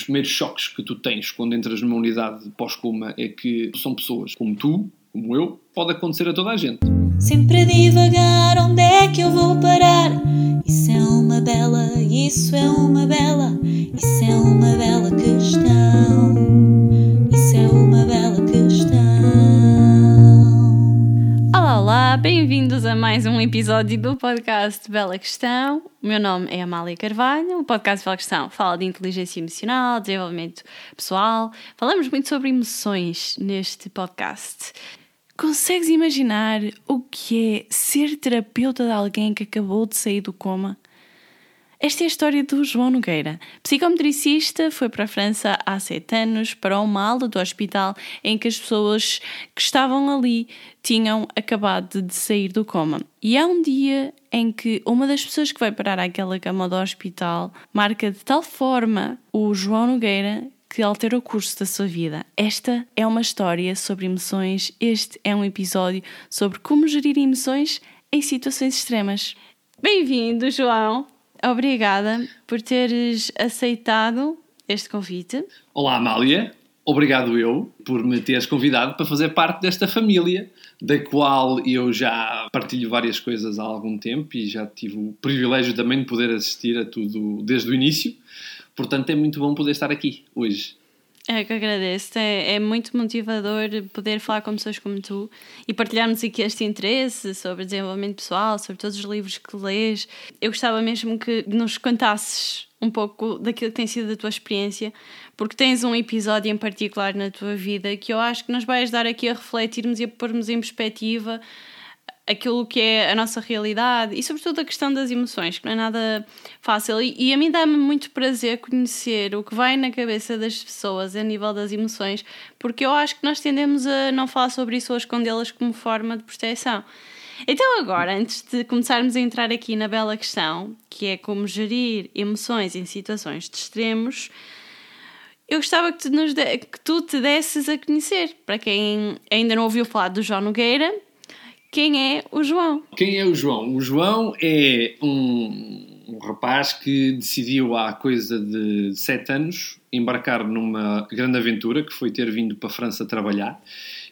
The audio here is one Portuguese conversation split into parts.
dos primeiros choques que tu tens quando entras numa unidade pós-coma é que são pessoas como tu, como eu, pode acontecer a toda a gente. Sempre a divagar, onde é que eu vou parar? Isso é uma bela, isso é uma bela, isso é uma bela questão. Mais um episódio do podcast Bela Questão. O meu nome é Amália Carvalho. O podcast Bela Questão fala de inteligência emocional, desenvolvimento pessoal. Falamos muito sobre emoções neste podcast. Consegues imaginar o que é ser terapeuta de alguém que acabou de sair do coma? Esta é a história do João Nogueira. Psicometricista, foi para a França há sete anos para uma aula do hospital em que as pessoas que estavam ali tinham acabado de sair do coma. E há um dia em que uma das pessoas que vai parar àquela cama do hospital marca de tal forma o João Nogueira que altera o curso da sua vida. Esta é uma história sobre emoções, este é um episódio sobre como gerir emoções em situações extremas. Bem-vindo, João! Obrigada por teres aceitado este convite. Olá, Amália. Obrigado eu por me teres convidado para fazer parte desta família, da qual eu já partilho várias coisas há algum tempo e já tive o privilégio também de poder assistir a tudo desde o início. Portanto, é muito bom poder estar aqui hoje. É que agradeço. É, é, muito motivador poder falar com pessoas como tu e partilharmos aqui este interesse sobre desenvolvimento pessoal, sobre todos os livros que lês. Eu gostava mesmo que nos contasses um pouco daquilo que tem sido a tua experiência, porque tens um episódio em particular na tua vida que eu acho que nos vai ajudar aqui a refletirmos e a pormos em perspectiva aquilo que é a nossa realidade e, sobretudo, a questão das emoções, que não é nada fácil. E, e a mim dá-me muito prazer conhecer o que vai na cabeça das pessoas a nível das emoções, porque eu acho que nós tendemos a não falar sobre isso ou escondê-las como forma de proteção. Então, agora, antes de começarmos a entrar aqui na bela questão, que é como gerir emoções em situações de extremos, eu gostava que tu, de, que tu te desses a conhecer. Para quem ainda não ouviu falar do João Nogueira, quem é o João? Quem é o João? O João é um, um rapaz que decidiu há coisa de sete anos embarcar numa grande aventura que foi ter vindo para a França trabalhar.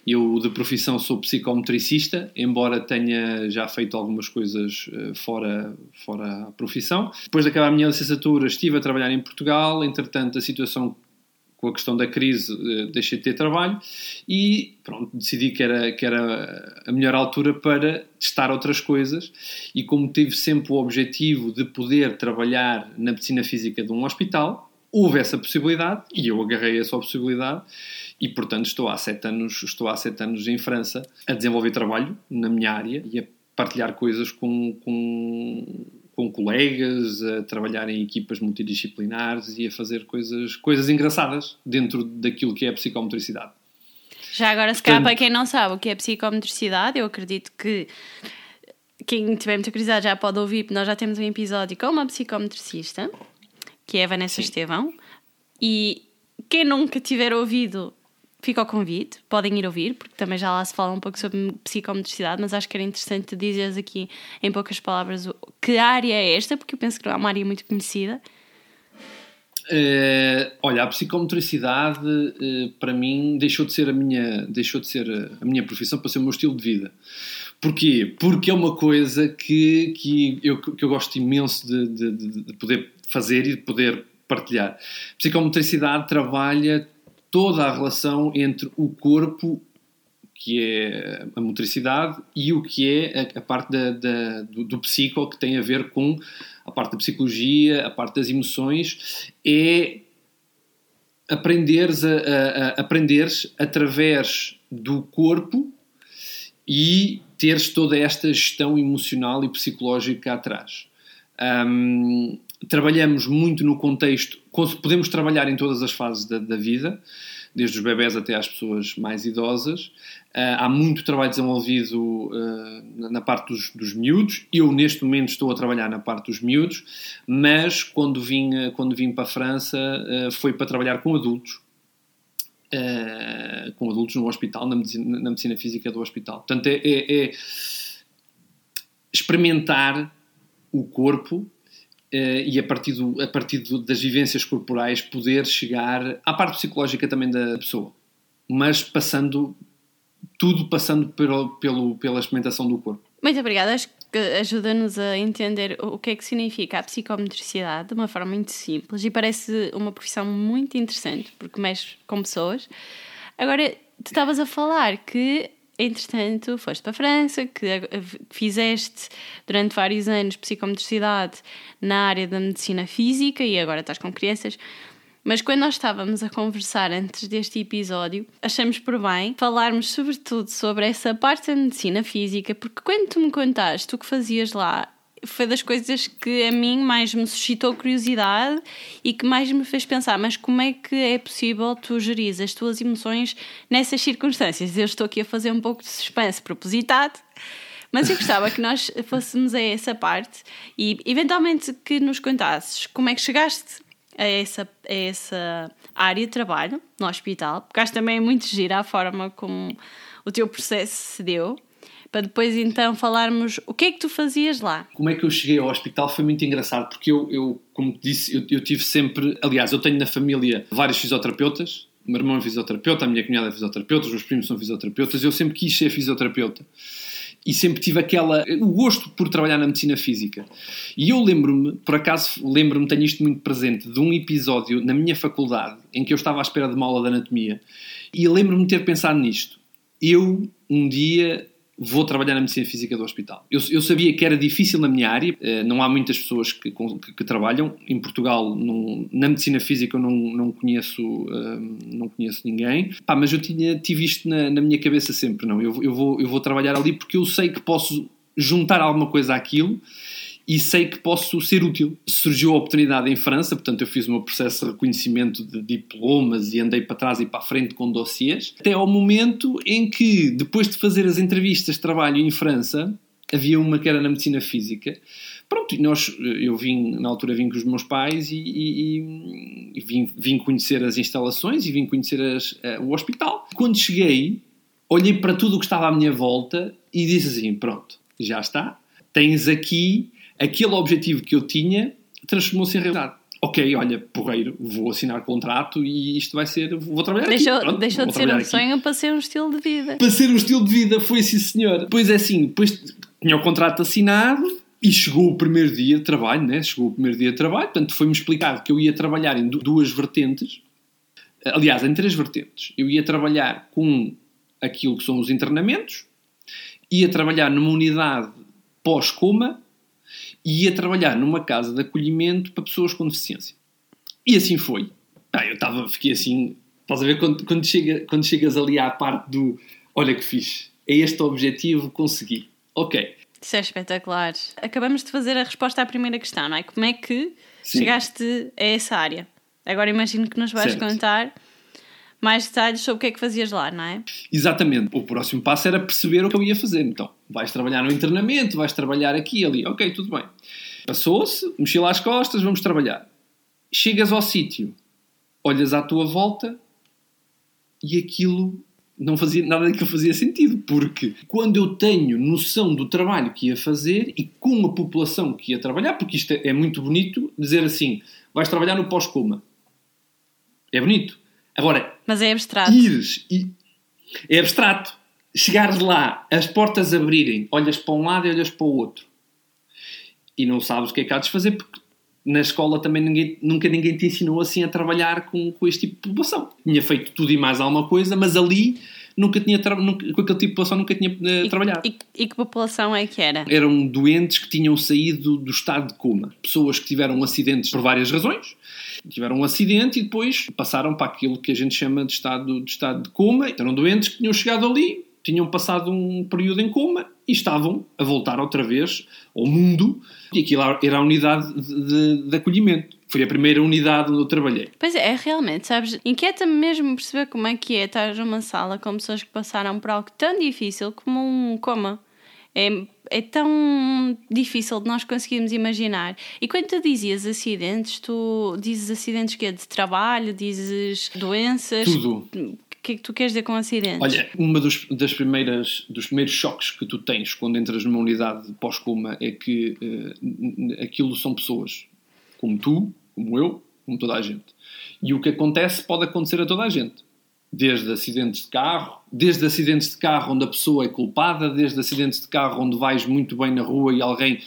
Eu, de profissão, sou psicometricista, embora tenha já feito algumas coisas eh, fora, fora a profissão. Depois de acabar a minha licenciatura, estive a trabalhar em Portugal. Entretanto, a situação com a questão da crise, eh, deixei de ter trabalho e pronto, decidi que era, que era a melhor altura para testar outras coisas. E como tive sempre o objetivo de poder trabalhar na medicina física de um hospital, houve essa possibilidade e eu agarrei essa possibilidade. E portanto estou há sete anos, estou há sete anos em França a desenvolver trabalho na minha área e a partilhar coisas com, com com colegas, a trabalhar em equipas multidisciplinares e a fazer coisas, coisas engraçadas dentro daquilo que é a psicomotricidade. Já agora, se calhar, para quem não sabe o que é psicomotricidade, eu acredito que quem tiver muita curiosidade já pode ouvir, porque nós já temos um episódio com uma psicometricista, que é a Vanessa Sim. Estevão, e quem nunca tiver ouvido fica ao convite, podem ir ouvir, porque também já lá se fala um pouco sobre psicomotricidade, mas acho que era interessante dizeres aqui em poucas palavras que área é esta, porque eu penso que não é uma área muito conhecida. Uh, olha, a psicomotricidade uh, para mim deixou de ser a minha deixou de ser a, a minha profissão para ser o meu estilo de vida. Porquê? Porque é uma coisa que, que, eu, que eu gosto imenso de, de, de poder fazer e de poder partilhar. Psicomotricidade trabalha toda a relação entre o corpo, que é a motricidade, e o que é a, a parte da, da, do, do psico, que tem a ver com a parte da psicologia, a parte das emoções, é aprenderes, a, a, a aprenderes através do corpo e teres toda esta gestão emocional e psicológica atrás. Um, trabalhamos muito no contexto, podemos trabalhar em todas as fases da, da vida, desde os bebés até às pessoas mais idosas. Uh, há muito trabalho desenvolvido uh, na parte dos, dos miúdos. Eu, neste momento, estou a trabalhar na parte dos miúdos, mas quando vim, quando vim para a França uh, foi para trabalhar com adultos. com adultos no hospital, na medicina, na medicina física do hospital. Portanto, é, é, é experimentar o corpo e a partir, do, a partir das vivências corporais poder chegar à parte psicológica também da pessoa, mas passando tudo passando pelo, pelo, pela experimentação do corpo. Muito obrigada. Acho que ajuda-nos a entender o que é que significa a psicomotricidade de uma forma muito simples e parece uma profissão muito interessante porque mexe com pessoas. Agora, tu estavas a falar que entretanto, foste para a França, que fizeste durante vários anos psicomotricidade na área da medicina física e agora estás com crianças. Mas quando nós estávamos a conversar antes deste episódio, achamos por bem falarmos sobretudo sobre essa parte da medicina física, porque quando tu me contaste o que fazias lá, foi das coisas que a mim mais me suscitou curiosidade e que mais me fez pensar, mas como é que é possível tu gerir as tuas emoções nessas circunstâncias? Eu estou aqui a fazer um pouco de suspense propositado, mas eu gostava que nós fôssemos a essa parte e eventualmente que nos contasses como é que chegaste a essa, a essa área de trabalho no hospital, porque acho também muito gira a forma como o teu processo se deu para depois então falarmos o que é que tu fazias lá. Como é que eu cheguei ao hospital foi muito engraçado, porque eu, eu como te disse, eu, eu tive sempre, aliás, eu tenho na família vários fisioterapeutas, o meu irmão é fisioterapeuta, a minha cunhada é fisioterapeuta, os meus primos são fisioterapeutas, eu sempre quis ser fisioterapeuta. E sempre tive aquela, o gosto por trabalhar na medicina física. E eu lembro-me, por acaso lembro-me, tenho isto muito presente, de um episódio na minha faculdade em que eu estava à espera de uma aula de anatomia. E lembro-me de ter pensado nisto. Eu, um dia, vou trabalhar na medicina física do hospital. Eu, eu sabia que era difícil na minha área, eh, não há muitas pessoas que, que, que trabalham. Em Portugal, não, na medicina física, eu não, não, conheço, ehm, não conheço ninguém. Pá, mas eu tinha, tive isto na, na minha cabeça sempre. Não, eu, eu, vou, eu vou trabalhar ali porque eu sei que posso juntar alguma coisa àquilo e sei que posso ser útil. Surgiu a oportunidade em França, portanto eu fiz o meu processo de reconhecimento de diplomas e andei para trás e para a frente com dossiês, até ao momento em que, depois de fazer as entrevistas de trabalho em França, havia uma que era na medicina física. Pronto, nós, eu vim, na altura vim com os meus pais e, e, e vim, vim, conhecer as instalações e vim conhecer as, uh, o hospital. Quando cheguei, olhei para tudo o que estava à minha volta e disse assim, pronto, já está, tens aqui aquele objetivo que eu tinha transformou-se em realidade. Ok, olha, porreiro, vou assinar contrato e isto vai ser. Vou trabalhar deixou, aqui. Pronto, deixou de ser um aqui. sonho para ser um estilo de vida. Para ser um estilo de vida, foi sim, senhor. Pois é, assim, depois tinha o contrato assinado e chegou o primeiro dia de trabalho, né? Chegou o primeiro dia de trabalho, portanto foi-me explicado que eu ia trabalhar em duas vertentes. Aliás, em três vertentes. Eu ia trabalhar com aquilo que são os internamentos, ia trabalhar numa unidade pós-coma e ia trabalhar numa casa de acolhimento para pessoas com deficiência. E assim foi. Eu estava, fiquei assim, estás a ver quando, quando, chega, quando chegas ali à parte do olha que fixe, é este o objetivo, consegui. Ok. Isso é espetacular. Acabamos de fazer a resposta à primeira questão, não é? Como é que Sim. chegaste a essa área? Agora imagino que nos vais certo. contar mais detalhes sobre o que é que fazias lá, não é? Exatamente. O próximo passo era perceber o que eu ia fazer. Então, vais trabalhar no internamento, vais trabalhar aqui ali. Ok, tudo bem. Passou-se, mochila às costas, vamos trabalhar. Chegas ao sítio, olhas à tua volta e aquilo não fazia nada daquilo fazia sentido, porque quando eu tenho noção do trabalho que ia fazer e com a população que ia trabalhar, porque isto é muito bonito dizer assim, vais trabalhar no pós-coma. É bonito. Agora, mas é abstrato. Ires e é abstrato. Chegares lá, as portas abrirem, olhas para um lado e olhas para o outro. E não sabes o que é que há de fazer porque na escola também ninguém, nunca ninguém te ensinou assim a trabalhar com, com este tipo de população. Tinha feito tudo e mais alguma coisa, mas ali nunca tinha nunca, com aquele tipo de população nunca tinha uh, e, trabalhado. E, e, que população é que era? Eram doentes que tinham saído do estado de coma. Pessoas que tiveram acidentes por várias razões. Tiveram um acidente e depois passaram para aquilo que a gente chama de estado de, estado de coma. Eram doentes que tinham chegado ali, tinham passado um período em coma e estavam a voltar outra vez ao mundo. E aquilo era a unidade de, de, de acolhimento. Foi a primeira unidade onde eu trabalhei. Pois é, é realmente, sabes? Inquieta-me mesmo perceber como é que é estar numa sala com pessoas que passaram por algo tão difícil como um coma. É, é tão difícil de nós conseguirmos imaginar. E quando tu dizias acidentes, tu dizes acidentes que é de trabalho, dizes doenças. Tudo. Que é que tu queres dizer com acidentes? Olha, uma dos, das primeiras, dos primeiros choques que tu tens quando entras numa unidade pós-coma é que uh, aquilo são pessoas como tu, como eu, como toda a gente. E o que acontece pode acontecer a toda a gente. Desde acidentes de carro, desde acidentes de carro onde a pessoa é culpada, desde acidentes de carro onde vais muito bem na rua e alguém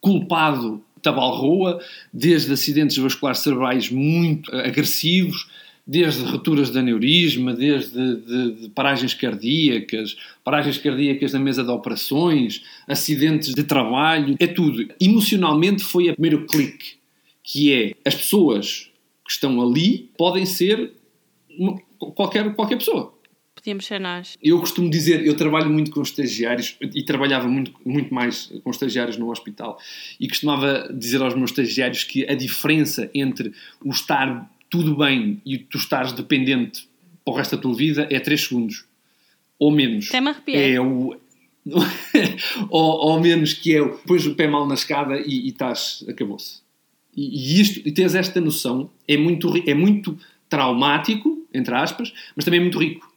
culpado te abalroa, desde acidentes vasculares cerebrais muito agressivos, desde rupturas de aneurisma, desde de, de paragens cardíacas, paragens cardíacas na mesa de operações, acidentes de trabalho, é tudo. Emocionalmente foi o primeiro clique, que é as pessoas que estão ali podem ser uma, qualquer, qualquer pessoa. Podíamos ser nós. Eu costumo dizer, eu trabalho muito com estagiários e trabalhava muito, muito mais com estagiários no hospital e costumava dizer aos meus estagiários que a diferença entre o estar tudo bem e tu estares dependente para o resto da tua vida é 3 segundos. Ou menos. Até me arrepiei. É o. ou, ou menos que é o. Pões o pé mal na escada e, e estás. acabou-se. E, e, isto, e teres esta noção é muito, é muito traumático, entre aspas, mas também é muito rico.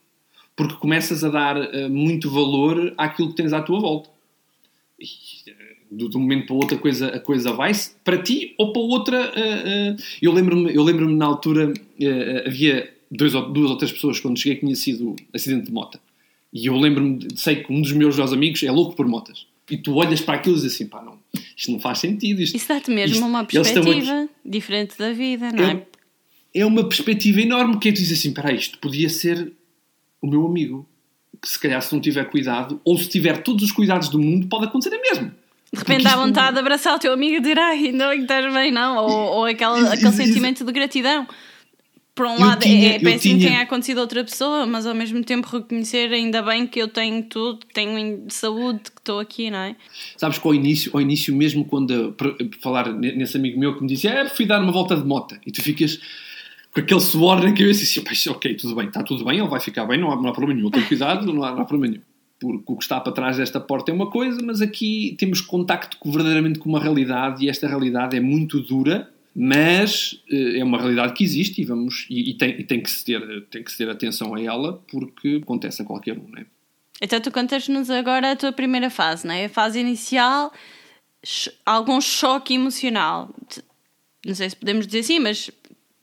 Porque começas a dar uh, muito valor àquilo que tens à tua volta. De um momento para o outro a coisa, a coisa vai-se para ti ou para outra. Uh, uh, eu lembro-me lembro na altura, uh, havia dois ou, duas ou três pessoas quando cheguei que tinha sido acidente de moto. E eu lembro-me, sei que um dos meus dois amigos é louco por motas. E tu olhas para aquilo e dizes assim, pá, não, isto não faz sentido. Isto, Isso dá-te mesmo isto, uma perspectiva diferente da vida, não é? É, é uma perspectiva enorme que é tu dizes assim, pá, isto podia ser o meu amigo. Se calhar se não tiver cuidado, ou se tiver todos os cuidados do mundo, pode acontecer a mesmo. De repente dá vontade de abraçar o teu amigo e dizer ai, ainda bem que estás bem, não? Ou, ou aquele, aquele sentimento de gratidão. Por um lado tinha, é péssimo tinha... tenha acontecido a outra pessoa, mas ao mesmo tempo reconhecer ainda bem que eu tenho tudo, que tenho saúde, que estou aqui, não é? Sabes que ao início, ao início mesmo quando falar nesse amigo meu que me disse, é, fui dar uma volta de moto, e tu ficas com aquele suor na cabeça e assim, ok, tudo bem, está tudo bem, ele vai ficar bem, não há, não há problema nenhum, tenho cuidado, não há, não há problema nenhum porque o que está para trás desta porta é uma coisa, mas aqui temos contacto verdadeiramente com uma realidade e esta realidade é muito dura, mas uh, é uma realidade que existe e vamos e, e, tem, e, tem, que se ter, tem que se ter atenção a ela porque acontece a qualquer um, não é? Então tu contas-nos agora a tua primeira fase, não é? A fase inicial, algum choque emocional. Não sei se podemos dizer assim, mas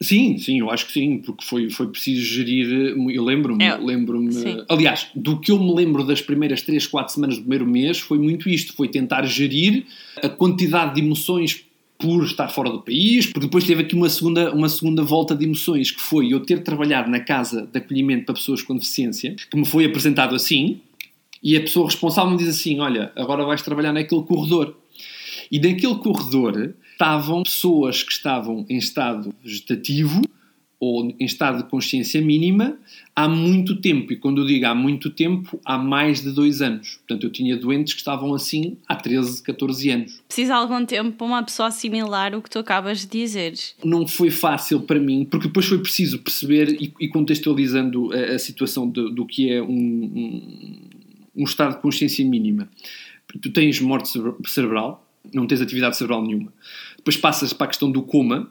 Sim, sim, eu acho que sim, porque foi, foi preciso gerir. Eu lembro-me, é, lembro-me. Aliás, do que eu me lembro das primeiras 3, 4 semanas do primeiro mês foi muito isto: foi tentar gerir a quantidade de emoções por estar fora do país, porque depois teve aqui uma segunda, uma segunda volta de emoções, que foi eu ter trabalhado na casa de acolhimento para pessoas com deficiência, que me foi apresentado assim, e a pessoa responsável me diz assim: Olha, agora vais trabalhar naquele corredor. E naquele corredor estavam pessoas que estavam em estado vegetativo ou em estado de consciência mínima há muito tempo. E quando eu digo há muito tempo, há mais de dois anos. Portanto, eu tinha doentes que estavam assim há 13, 14 anos. Precisa algum tempo para uma pessoa assimilar o que tu acabas de dizer? Não foi fácil para mim, porque depois foi preciso perceber e, e contextualizando a, a situação de, do que é um, um, um estado de consciência mínima. Tu tens morte cerebral, não tens atividade cerebral nenhuma. Depois passas para a questão do coma,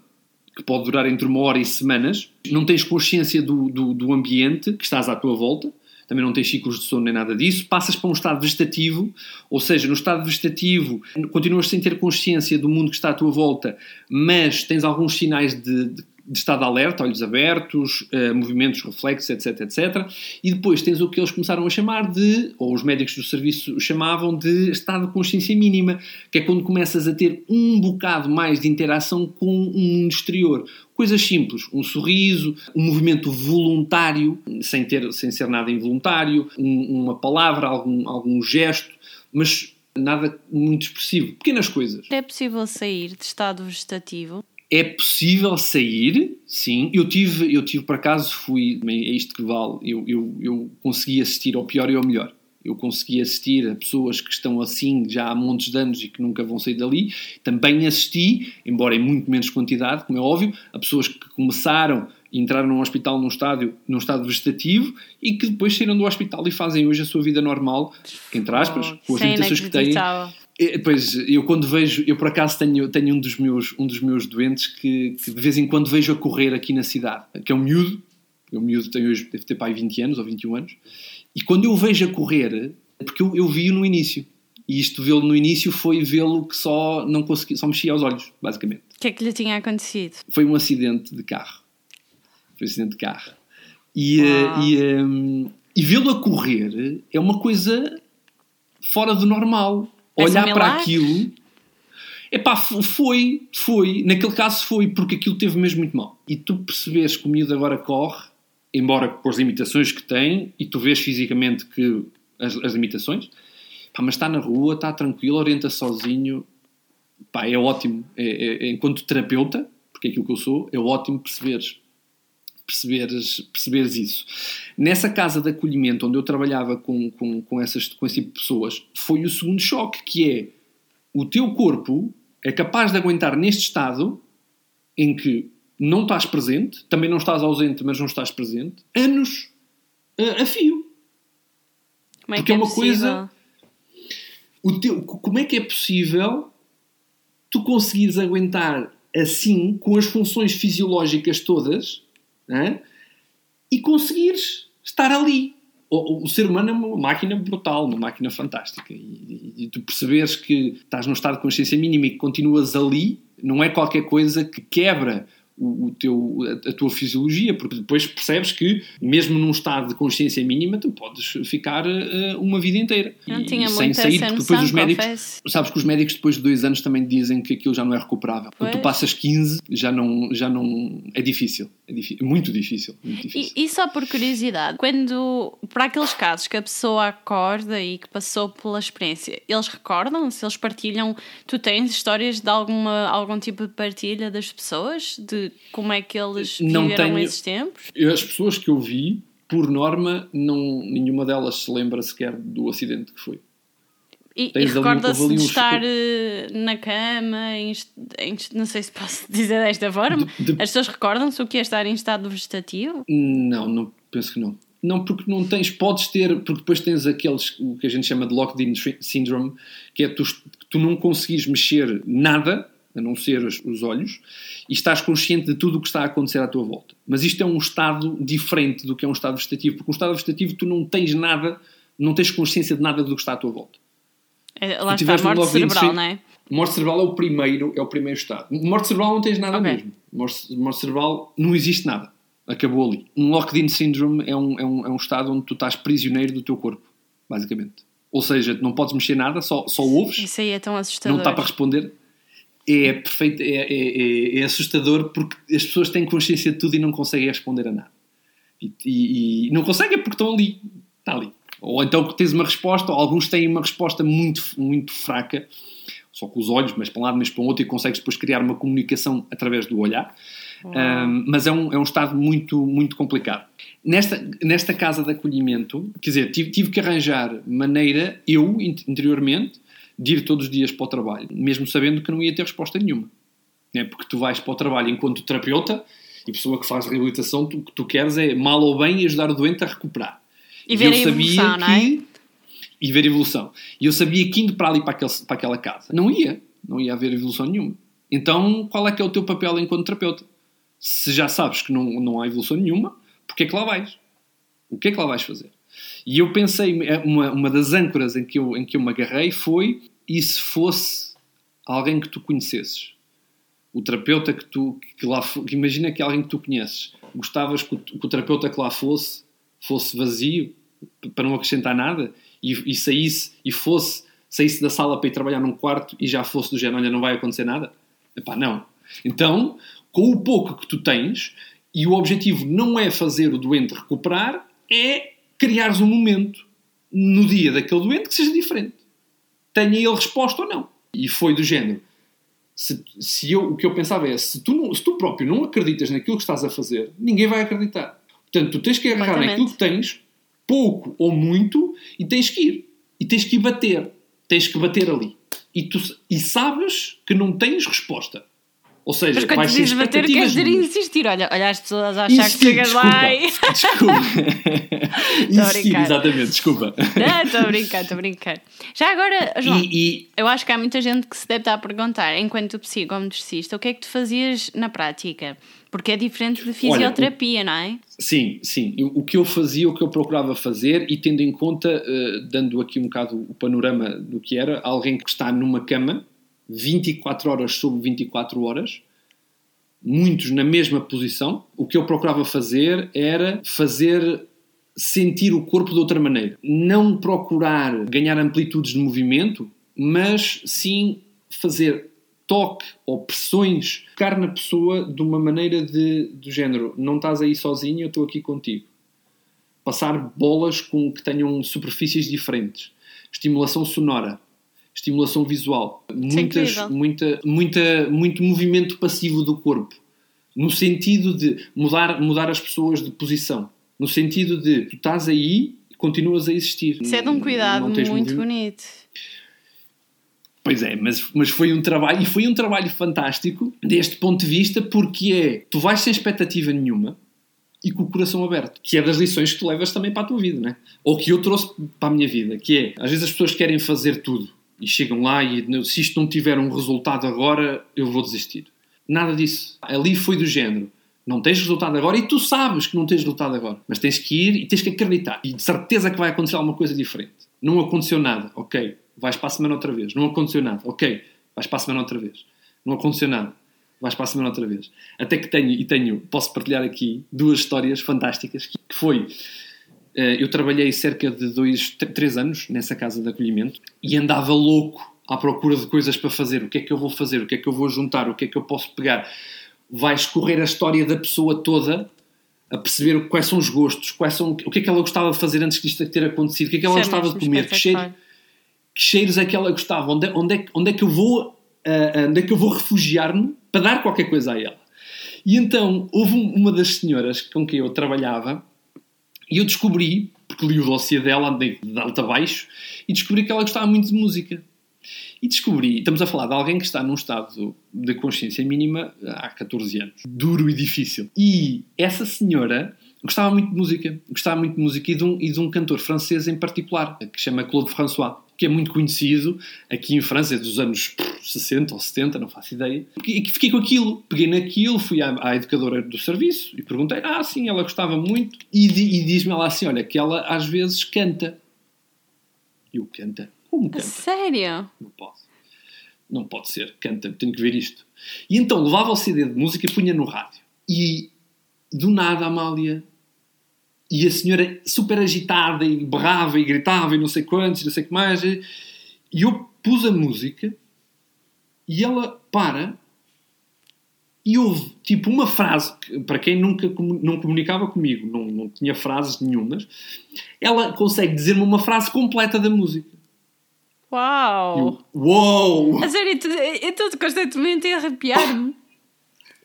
que pode durar entre uma hora e semanas. Não tens consciência do, do, do ambiente que estás à tua volta. Também não tens ciclos de sono nem nada disso. Passas para um estado vegetativo, ou seja, no estado vegetativo continuas sem ter consciência do mundo que está à tua volta, mas tens alguns sinais de, de de estado alerta, olhos abertos, uh, movimentos reflexos, etc, etc. E depois tens o que eles começaram a chamar de, ou os médicos do serviço chamavam de estado de consciência mínima, que é quando começas a ter um bocado mais de interação com o mundo exterior. Coisas simples, um sorriso, um movimento voluntário, sem, ter, sem ser nada involuntário, um, uma palavra, algum, algum gesto, mas nada muito expressivo. Pequenas coisas. É possível sair de estado vegetativo? É possível sair, sim. Eu tive, eu tive por acaso, fui, é isto que vale, eu, eu, eu consegui assistir ao pior e ao melhor. Eu consegui assistir a pessoas que estão assim já há montes de anos e que nunca vão sair dali. Também assisti, embora em muito menos quantidade, como é óbvio, a pessoas que começaram entraram num hospital num, estádio, num estado vegetativo e que depois saíram do hospital e fazem hoje a sua vida normal, entre aspas, com as limitações que têm. Pois, eu quando vejo, eu por acaso tenho, tenho um, dos meus, um dos meus doentes que, que de vez em quando vejo a correr aqui na cidade, que é um miúdo, o miúdo tem hoje, deve ter pai 20 anos ou 21 anos, e quando eu vejo a correr, porque eu, eu vi-o no início, E isto vê-lo no início foi vê-lo que só não conseguia, só mexia os olhos, basicamente. O que é que lhe tinha acontecido? Foi um acidente de carro. Foi um acidente de carro. E, eh, e, um, e vê-lo a correr é uma coisa fora do normal. Um Olhar para aquilo. Epá, foi, foi. Naquele caso foi, porque aquilo teve mesmo muito mal. E tu percebes que o miúdo agora corre, embora com as limitações que tem, e tu vês fisicamente que as, as limitações, pá, mas está na rua, está tranquilo, orienta sozinho, pá, é ótimo. É, é- é- enquanto terapeuta, porque é aquilo que eu sou, é ótimo perceberes, perceberes, perceberes isso. Nessa casa de acolhimento onde eu trabalhava com, com, com, essas, com esse tipo de pessoas, foi o segundo choque, que é o teu corpo é capaz de aguentar neste estado em que não estás presente, também não estás ausente, mas não estás presente, anos a, a fio. Como é Porque que é é uma possível? coisa- O teu, como é que é possível tu conseguires aguentar assim, com as funções fisiológicas todas, e conseguires estar ali? O- o ser humano é uma máquina brutal, uma máquina fantástica. E, e- e tu perceberes que estás num estado de consciência mínima e que continuas ali, não é qualquer coisa que quebra o, o teu, a, a tua fisiologia, porque depois percebes que, mesmo num estado de consciência mínima, tu podes ficar eh, uma vida inteira. Não E- tinha muito essa porque depois os médicos, confesso. Sabes que os médicos depois de dois anos também dizem que aquilo já não é recuperável. Quando tu Pois. passas 15, já não, já não. É difícil. É difí- muito difícil. Muito difícil. E, e só por curiosidade, quando para aqueles casos que a pessoa acorda e que passou pela experiência, eles recordam-se, eles partilham, tu tens histórias de alguma, algum tipo de partilha das pessoas, de como é que eles Não viveram tenho- esses tempos? As pessoas que eu vi, por norma, não, nenhuma delas se lembra sequer do acidente que foi. E, e recorda-se de estar eh, na cama, em, em não sei se posso dizer desta forma, De- de- as pessoas recordam-se o que é estar em estado vegetativo? Não, não penso que não. Não, porque não tens, podes ter, porque depois tens aqueles, o que a gente chama de locked-in sy- syndrome, que é tu, tu não conseguires mexer nada, a não ser os, os olhos, e estás consciente de tudo o que está a acontecer à tua volta. Mas isto é um estado diferente do que é um estado vegetativo, porque um estado vegetativo tu não tens nada, não tens consciência de nada do que está à tua volta. É, Lá Tu está, morte cerebral, não é? Morte cerebral é o primeiro, é o primeiro estado. Morte cerebral não tens nada Ok. mesmo. Morte, morte cerebral não existe nada. Acabou ali. Um locked-in syndrome é um, é, um, é um estado onde tu estás prisioneiro do teu corpo, basicamente. Ou seja, não podes mexer nada, só, só ouves, Isso aí é tão assustador. não está para responder. É perfeito, é, é, é, é assustador porque as pessoas têm consciência de tudo e não conseguem responder a nada. E, e- e não conseguem porque estão ali. Está ali. Ou então que tens uma resposta, ou alguns têm uma resposta muito, muito fraca, só com os olhos, mas para um lado, mas para o outro, e consegues depois criar uma comunicação através do olhar. Um, mas é um, é um estado muito, muito complicado. Nesta, nesta casa de acolhimento, quer dizer, tive, tive que arranjar maneira, eu, in- interiormente, de ir todos os dias para o trabalho, mesmo sabendo que não ia ter resposta nenhuma. Né? Porque tu vais para o trabalho enquanto terapeuta e pessoa que faz reabilitação, o que tu queres é, mal ou bem, ajudar o doente a recuperar. E ver eu a evolução, não é? E ver a evolução. E eu sabia que indo para ali, para, aquele, para aquela casa, não ia. Não ia haver evolução nenhuma. Então, qual é que é o teu papel enquanto terapeuta? Se já sabes que não, não há evolução nenhuma, porque é que lá vais? O que é que lá vais fazer? E eu pensei, uma, uma das âncoras em que, eu, em que eu me agarrei foi, e se fosse alguém que tu conhecesses? O terapeuta que tu, que lá, que imagina que é alguém que tu conheces, gostavas que o, que o terapeuta que lá fosse, fosse vazio, para não acrescentar nada, e, e saísse, e fosse, saísse da sala para ir trabalhar num quarto e já fosse do género, olha, não vai acontecer nada? Epá, não. Então, com o pouco que tu tens, e o objetivo não é fazer o doente recuperar, é criares um momento no dia daquele doente que seja diferente. Tenha ele resposta ou não. E foi do género. Se, se eu, o que eu pensava é, se tu, não- se tu próprio não acreditas naquilo que estás a fazer, ninguém vai acreditar. Portanto, tu tens que agarrar naquilo que tens, pouco ou muito, e tens que ir. E tens que ir bater. Tens que bater ali. E, tu, e sabes que não tens resposta. Ou seja, Mas quando dizes bater, queres dizer insistir. Olha, olha as pessoas a achar que Insistir, chegas lá e... desculpa. Insistir, exatamente, desculpa. Não, estou a brincar, estou a brincar. Já agora, João, E, e eu acho que há muita gente que se deve estar a perguntar, enquanto psicomotricista, o que é que tu fazias na prática? Porque é diferente de fisioterapia, não é? Sim, sim. O que eu fazia, o que eu procurava fazer, e tendo em conta, eh, dando aqui um bocado o panorama do que era, alguém que está numa cama 24 horas sobre 24 horas, muitos na mesma posição, o que eu procurava fazer era fazer sentir o corpo de outra maneira. Não procurar ganhar amplitudes de movimento, mas sim fazer toque ou pressões, tocar na pessoa de uma maneira de, do género, não estás aí sozinho, eu estou aqui contigo. Passar bolas com, que tenham superfícies diferentes. Estimulação sonora. Estimulação visual. Muitas, incrível. muita, muita, muito movimento passivo do corpo. No sentido de mudar, mudar as pessoas de posição. No sentido de tu estás aí e continuas a existir. Isso é de um cuidado muito movimento. bonito. Pois é, mas, mas foi um trabalho, e foi um trabalho fantástico deste ponto de vista, porque é, tu vais sem expectativa nenhuma e com o coração aberto, que é das lições que tu levas também para a tua vida, né? Ou que eu trouxe para a minha vida, que é, às vezes as pessoas querem fazer tudo e chegam lá e se isto não tiver um resultado agora, eu vou desistir. Nada disso. Ali foi do género. Não tens resultado agora e tu sabes que não tens resultado agora. Mas tens que ir e tens que acreditar. E de certeza que vai acontecer alguma coisa diferente. Não aconteceu nada. Ok. Vais para a semana outra vez. Não aconteceu nada. Ok. Vais para a semana outra vez. Não aconteceu nada. Vais para a semana outra vez. Até que tenho, e tenho, posso partilhar aqui duas histórias fantásticas. Que foi, eh, eu trabalhei cerca de dois, tr- três anos nessa casa de acolhimento e andava louco à procura de coisas para fazer. O que é que eu vou fazer? O que é que eu vou juntar? O que é que eu posso pegar? Vai escorrer a história da pessoa toda a perceber quais são os gostos, quais são, o que é que ela gostava de fazer antes disto ter acontecido, o que é que ela é gostava de comer, que, cheiro, que cheiros é que ela gostava, onde, é- onde, é, que- onde é que eu vou, ah, onde é que eu vou refugiar-me para dar qualquer coisa a ela. E então houve um- uma das senhoras com quem eu trabalhava e eu descobri, porque li o dossiê dela, andei de alto a baixo, e descobri que ela gostava muito de música. E descobri, estamos a falar de alguém que está num estado de consciência mínima há 14 anos. Duro e difícil. E essa senhora gostava muito de música. Gostava muito de música e de um, e de um cantor francês em particular, que se chama Claude François, que é muito conhecido aqui em França, é dos anos pff, 60 ou 70, não faço ideia. E que fiquei com aquilo. Peguei naquilo, fui à, à educadora do serviço e perguntei, ah, sim, ela gostava muito. E, e diz-me ela assim, olha, que ela às vezes canta. Eu, canta? Como canta? sério? Não pode. Não pode ser. Canta, tenho que ver isto. E então levava o CD de música e punha no rádio. E do nada, a Amália. E a senhora super agitada e berrava e gritava e não sei quantos, não sei o que mais. E eu pus a música e ela para e houve tipo uma frase, que, para quem nunca não comunicava comigo, não, não tinha frases nenhumas, ela consegue dizer-me uma frase completa da música. Uau! Eu, Uou! A sério, eu estou constantemente a arrepiar-me.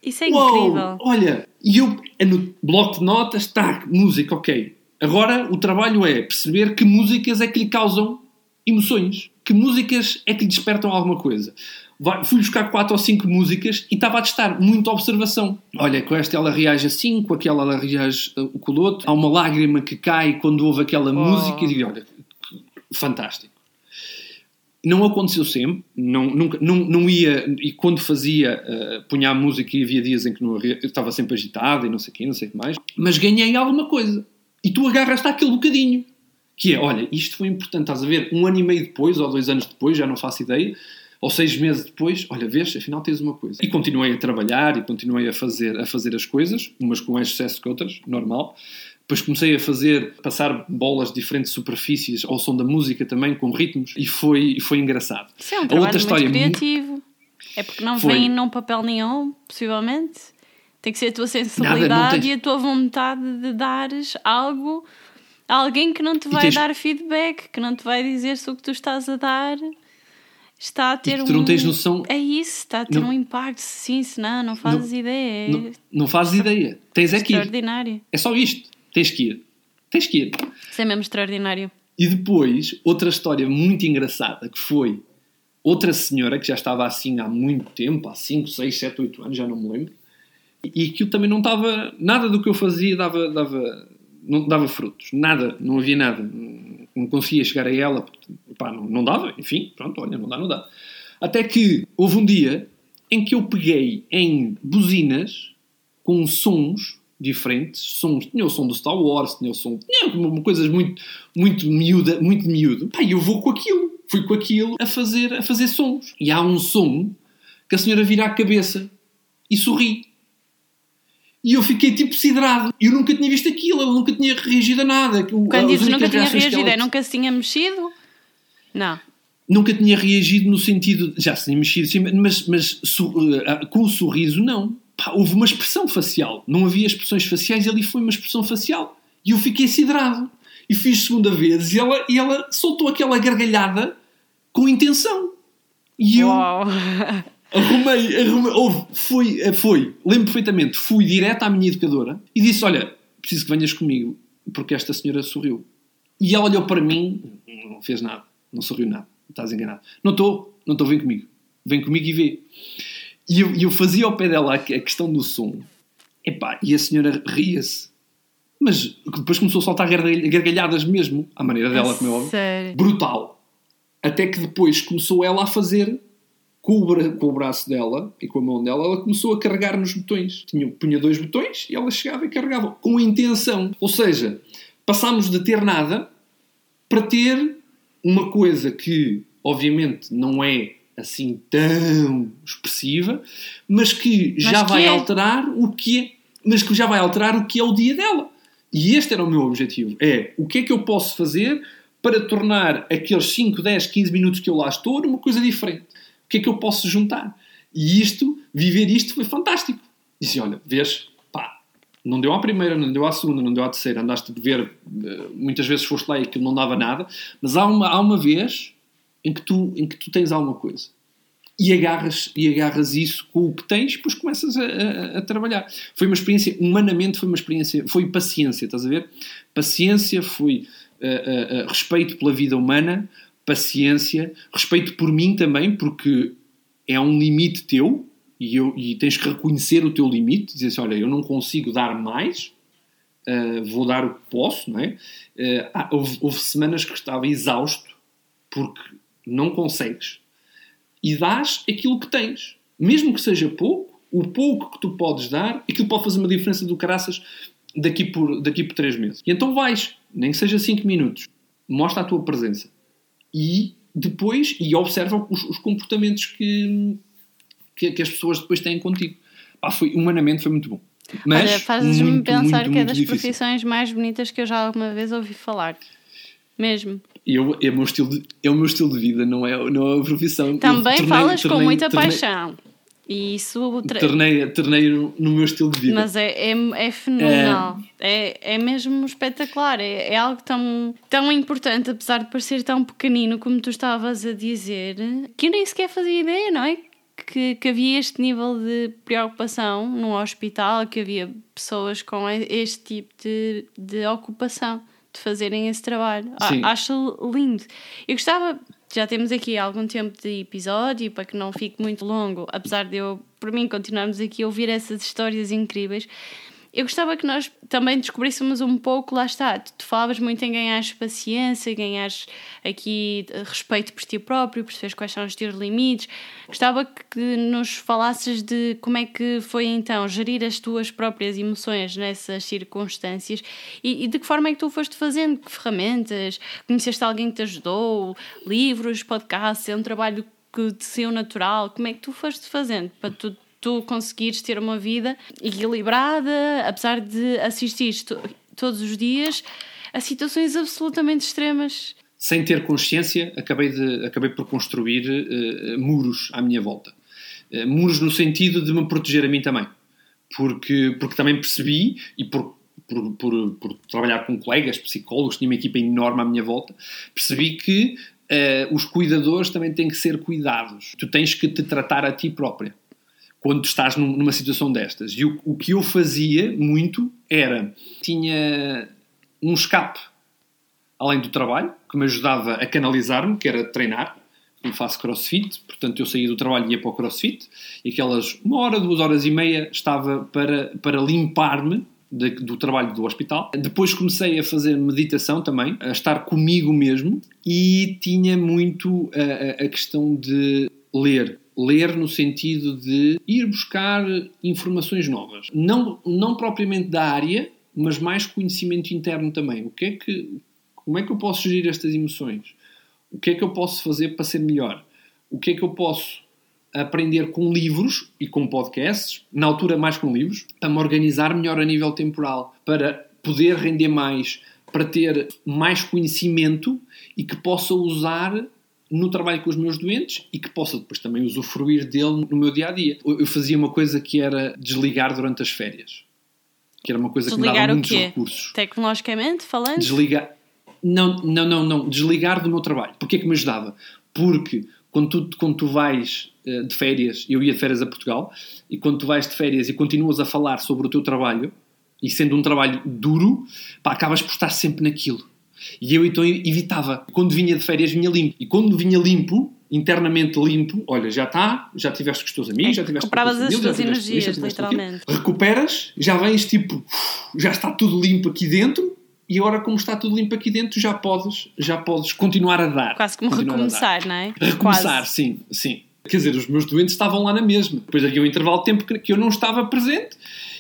Isso é Uou! incrível. Olha, e eu é no bloco de notas, tá, música, ok. Agora o trabalho é perceber que músicas é que lhe causam emoções, que músicas é que lhe despertam alguma coisa. Vai- fui buscar quatro ou cinco músicas e estava a testar muita observação. Olha, com esta ela reage assim, com aquela ela reage uh, com o outro. Há uma lágrima que cai quando ouve aquela música e digo, olha, fantástico. Não aconteceu sempre, não, nunca, não, não ia, e quando fazia, uh, punha a música e havia dias em que não, eu estava sempre agitado e não sei o quê, não sei o que mais, mas ganhei alguma coisa. E tu agarras-te àquele bocadinho, que é, olha, isto foi importante, estás a ver, um ano e meio depois, ou dois anos depois, já não faço ideia, ou seis meses depois, olha, vês, afinal tens uma coisa. E continuei a trabalhar e continuei a fazer, a fazer as coisas, umas com mais sucesso que outras, normal. Depois comecei a fazer, passar bolas de diferentes superfícies ao som da música também, com ritmos, e foi, foi engraçado. Isso é um A trabalho outra história muito criativo. É porque não Foi. vem num papel nenhum, possivelmente. Tem que ser a tua Nada, sensibilidade não tens- e a tua vontade de dares algo a alguém que não te vai tens- dar feedback, que não te vai dizer se o que tu estás a dar está a ter que um. tu não tens noção- É isso, está a ter Não- um impacto. Sim, se não, não fazes ideia. É Não, não fazes ideia. Tens é que ir. extraordinário. É só isto. Tens que ir. Tens que ir. Isso é mesmo extraordinário. E depois, outra história muito engraçada que foi outra senhora que já estava assim há muito tempo, há 5, 6, 7, 8 anos, já não me lembro, e aquilo também não estava, nada do que eu fazia dava, dava, não dava frutos, nada, não havia nada, não, conseguia chegar a ela, pá, não, não dava, enfim, pronto, olha, não dá, não dá. Até que houve um dia em que eu peguei em buzinas com sons diferentes, sons, tinha o som do Star Wars, tinha o som, tinha coisas muito, muito miúda, muito miúdo. Pá, eu vou com aquilo, fui com aquilo a fazer, a fazer sons. E há um som que a senhora vira a cabeça e sorri. E eu fiquei tipo siderado. Eu nunca tinha visto aquilo, eu nunca tinha reagido a nada. Quando dizes nunca tinha reagido, ela- é nunca se tinha mexido? Não. nunca tinha reagido no sentido. Já se tinha mexido, sim, mas, mas eh, com o sorriso, não. Pá, houve uma expressão facial. Não havia expressões faciais, ali foi uma expressão facial. E eu fiquei siderado. E fiz segunda vez e ela, e ela soltou aquela gargalhada com intenção. E eu Uau. arrumei, arrumei houve, fui, eh, foi, lembro perfeitamente, fui direto à minha educadora e disse: Olha, preciso que venhas comigo, porque esta senhora sorriu. E ela olhou para mim, não fez nada, não sorriu nada, estás enganado. Não estou, não estou, vem comigo, vem comigo e vê. E eu, eu fazia ao pé dela a que- a questão do som, Epá, e a senhora ria-se, mas depois começou a soltar gargalh- gargalhadas mesmo, à maneira dela, como é óbvio brutal. Até que depois começou ela a fazer com o, bra- com o braço dela e com a mão dela, ela começou a carregar nos botões. Tinha, punha dois botões e ela chegava e carregava com a intenção. Ou seja, passámos de ter nada para ter uma coisa que, obviamente, não é assim tão expressiva, mas que Mas já que vai é. alterar o que é, mas que já vai alterar o que é o dia dela. E este era o meu objetivo. É, o que é que eu posso fazer para tornar aqueles 5, 10, 15 minutos que eu lá estou numa coisa diferente? Que é que eu posso juntar? E isto, viver isto foi fantástico. Disse, olha, vês, pá, não deu à primeira, não deu à segunda, não deu à terceira, andaste a ver, eh, muitas vezes foste lá e aquilo não dava nada, mas há uma, há uma vez em que, tu, em que tu tens alguma coisa. E agarras, e agarras isso com o que tens, depois começas a, a- a trabalhar. Foi uma experiência, humanamente foi uma experiência, foi paciência, estás a ver? Paciência, foi eh, eh, eh, respeito pela vida humana, paciência, respeito por mim também, porque é um limite teu e, eu, e tens que reconhecer o teu limite, dizer assim, olha, eu não consigo dar mais, uh, vou dar o que posso, não é? Uh, houve, houve semanas que estava exausto porque não consegues e dás aquilo que tens, mesmo que seja pouco, o pouco que tu podes dar, aquilo pode fazer uma diferença do caraças daqui por, daqui por três meses. E então vais, nem que seja cinco minutos, mostra a tua presença e depois e observa os, os comportamentos que, que, que as pessoas depois têm contigo. Pá, foi, humanamente foi muito bom. Mas fazes-me pensar muito, que é das difícil. profissões mais bonitas que eu já alguma vez ouvi falar. Mesmo. Eu, é, o meu estilo de, é o meu estilo de vida, não é, não é a profissão. Também tornei- falas com tornei- muita tornei- paixão. E isso. tra- Tornei, tornei no, meu estilo de vida. Mas é, é, é fenomenal. É, é mesmo espetacular. É, é algo tão, tão importante, apesar de parecer tão pequenino, como tu estavas a dizer, que eu nem sequer fazia ideia, não é? Que, que havia este nível de preocupação no hospital, que havia pessoas com este tipo de, de ocupação, de fazerem esse trabalho. Acho lindo. Eu gostava, já temos aqui algum tempo de episódio, para que não fique muito longo, apesar de eu, por mim, continuarmos aqui a ouvir essas histórias incríveis. Eu gostava que nós também descobríssemos um pouco, lá está, tu, tu falavas muito em ganhares paciência, ganhares aqui eh, respeito por ti próprio, perceberes quais são os teus limites. Gostava que nos falasses de como é que foi então gerir as tuas próprias emoções nessas circunstâncias e, e de que forma é que tu foste fazendo, que ferramentas, conheceste alguém que te ajudou, livros, podcasts, é um trabalho que te saiu natural, como é que tu foste fazendo para tu tu conseguires ter uma vida equilibrada, apesar de assistir todos os dias a situações absolutamente extremas. Sem ter consciência, acabei, de, acabei por construir eh, muros à minha volta. Eh, muros no sentido de me proteger a mim também. Porque, porque também percebi, e por, por, por, por trabalhar com colegas, psicólogos, tinha uma equipa enorme à minha volta, percebi que eh, os cuidadores também têm que ser cuidados. Tu tens que te tratar a ti própria quando estás num- numa situação destas. E o, o que eu fazia muito era, tinha um escape além do trabalho, que me ajudava a canalizar-me, que era treinar. Eu faço crossfit, portanto eu saía do trabalho e ia para o crossfit, e aquelas uma hora, duas horas e meia estava para, para limpar-me do trabalho do hospital. Depois comecei a fazer meditação também, a estar comigo mesmo, e tinha muito a- a questão de ler. Ler no sentido de ir buscar informações novas. Não, não propriamente da área, mas mais conhecimento interno também. O que é que, como é que eu posso gerir estas emoções? O que é que eu posso fazer para ser melhor? O que é que eu posso aprender com livros e com podcasts, na altura mais com livros, para me organizar melhor a nível temporal, para poder render mais, para ter mais conhecimento e que possa usar no trabalho com os meus doentes e que possa depois também usufruir dele no meu dia a dia. Eu fazia uma coisa que era desligar durante as férias, que era uma coisa Desligar que me dava muitos recursos. Tecnologicamente falando? Desligar. Não, não, não, não. Desligar do meu trabalho. Porquê que me ajudava? Porque quando tu, quando tu vais eh, de férias, eu ia de férias a Portugal, e quando tu vais de férias e continuas a falar sobre o teu trabalho, e sendo um trabalho duro, pá, acabas por estar sempre naquilo. E eu então evitava. Quando vinha de férias, vinha limpo. E quando vinha limpo, internamente limpo, olha, já está, já tiveste com os teus amigos, já tiveste com a tua É, Compravas as família, já tuas tiveste com isto, já energias, aquilo. literalmente. Recuperas, já vens tipo, já está tudo limpo aqui dentro, e agora como está tudo limpo aqui dentro, já podes, já podes continuar a dar. Quase como recomeçar, não é? Recomeçar, Quase. sim, sim. Quer dizer, os meus doentes estavam lá na mesma. Depois havia um intervalo de tempo que eu não estava presente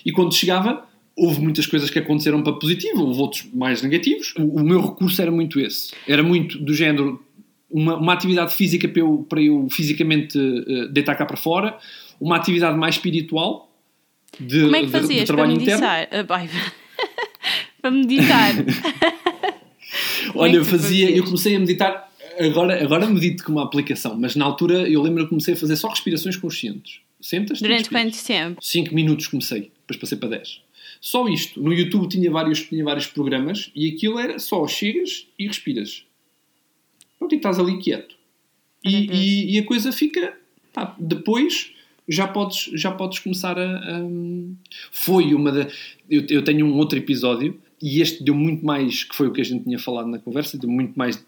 e quando chegava houve muitas coisas que aconteceram para positivo, houve outros mais negativos. O, o meu recurso era muito esse. Era muito do género uma, uma atividade física para eu, para eu fisicamente eh, deitar cá para fora, uma atividade mais espiritual de, Como é que de- de fazias para meditar? Ah, para meditar. É Olha, eu fazia, fazias? eu comecei a meditar, agora, agora medito com uma aplicação, mas na altura eu lembro que comecei a fazer só respirações conscientes. Sentas Durante quanto tempo? 5 minutos comecei, depois passei para 10. Só isto. No YouTube tinha vários, tinha vários programas e aquilo era só chegas e respiras. Pronto, e estás ali quieto. E, e- e a coisa fica. pá, depois já podes, já podes começar a. foi uma da. Eu, eu tenho um outro episódio e este deu muito mais. que foi o que a gente tinha falado na conversa, deu muito mais.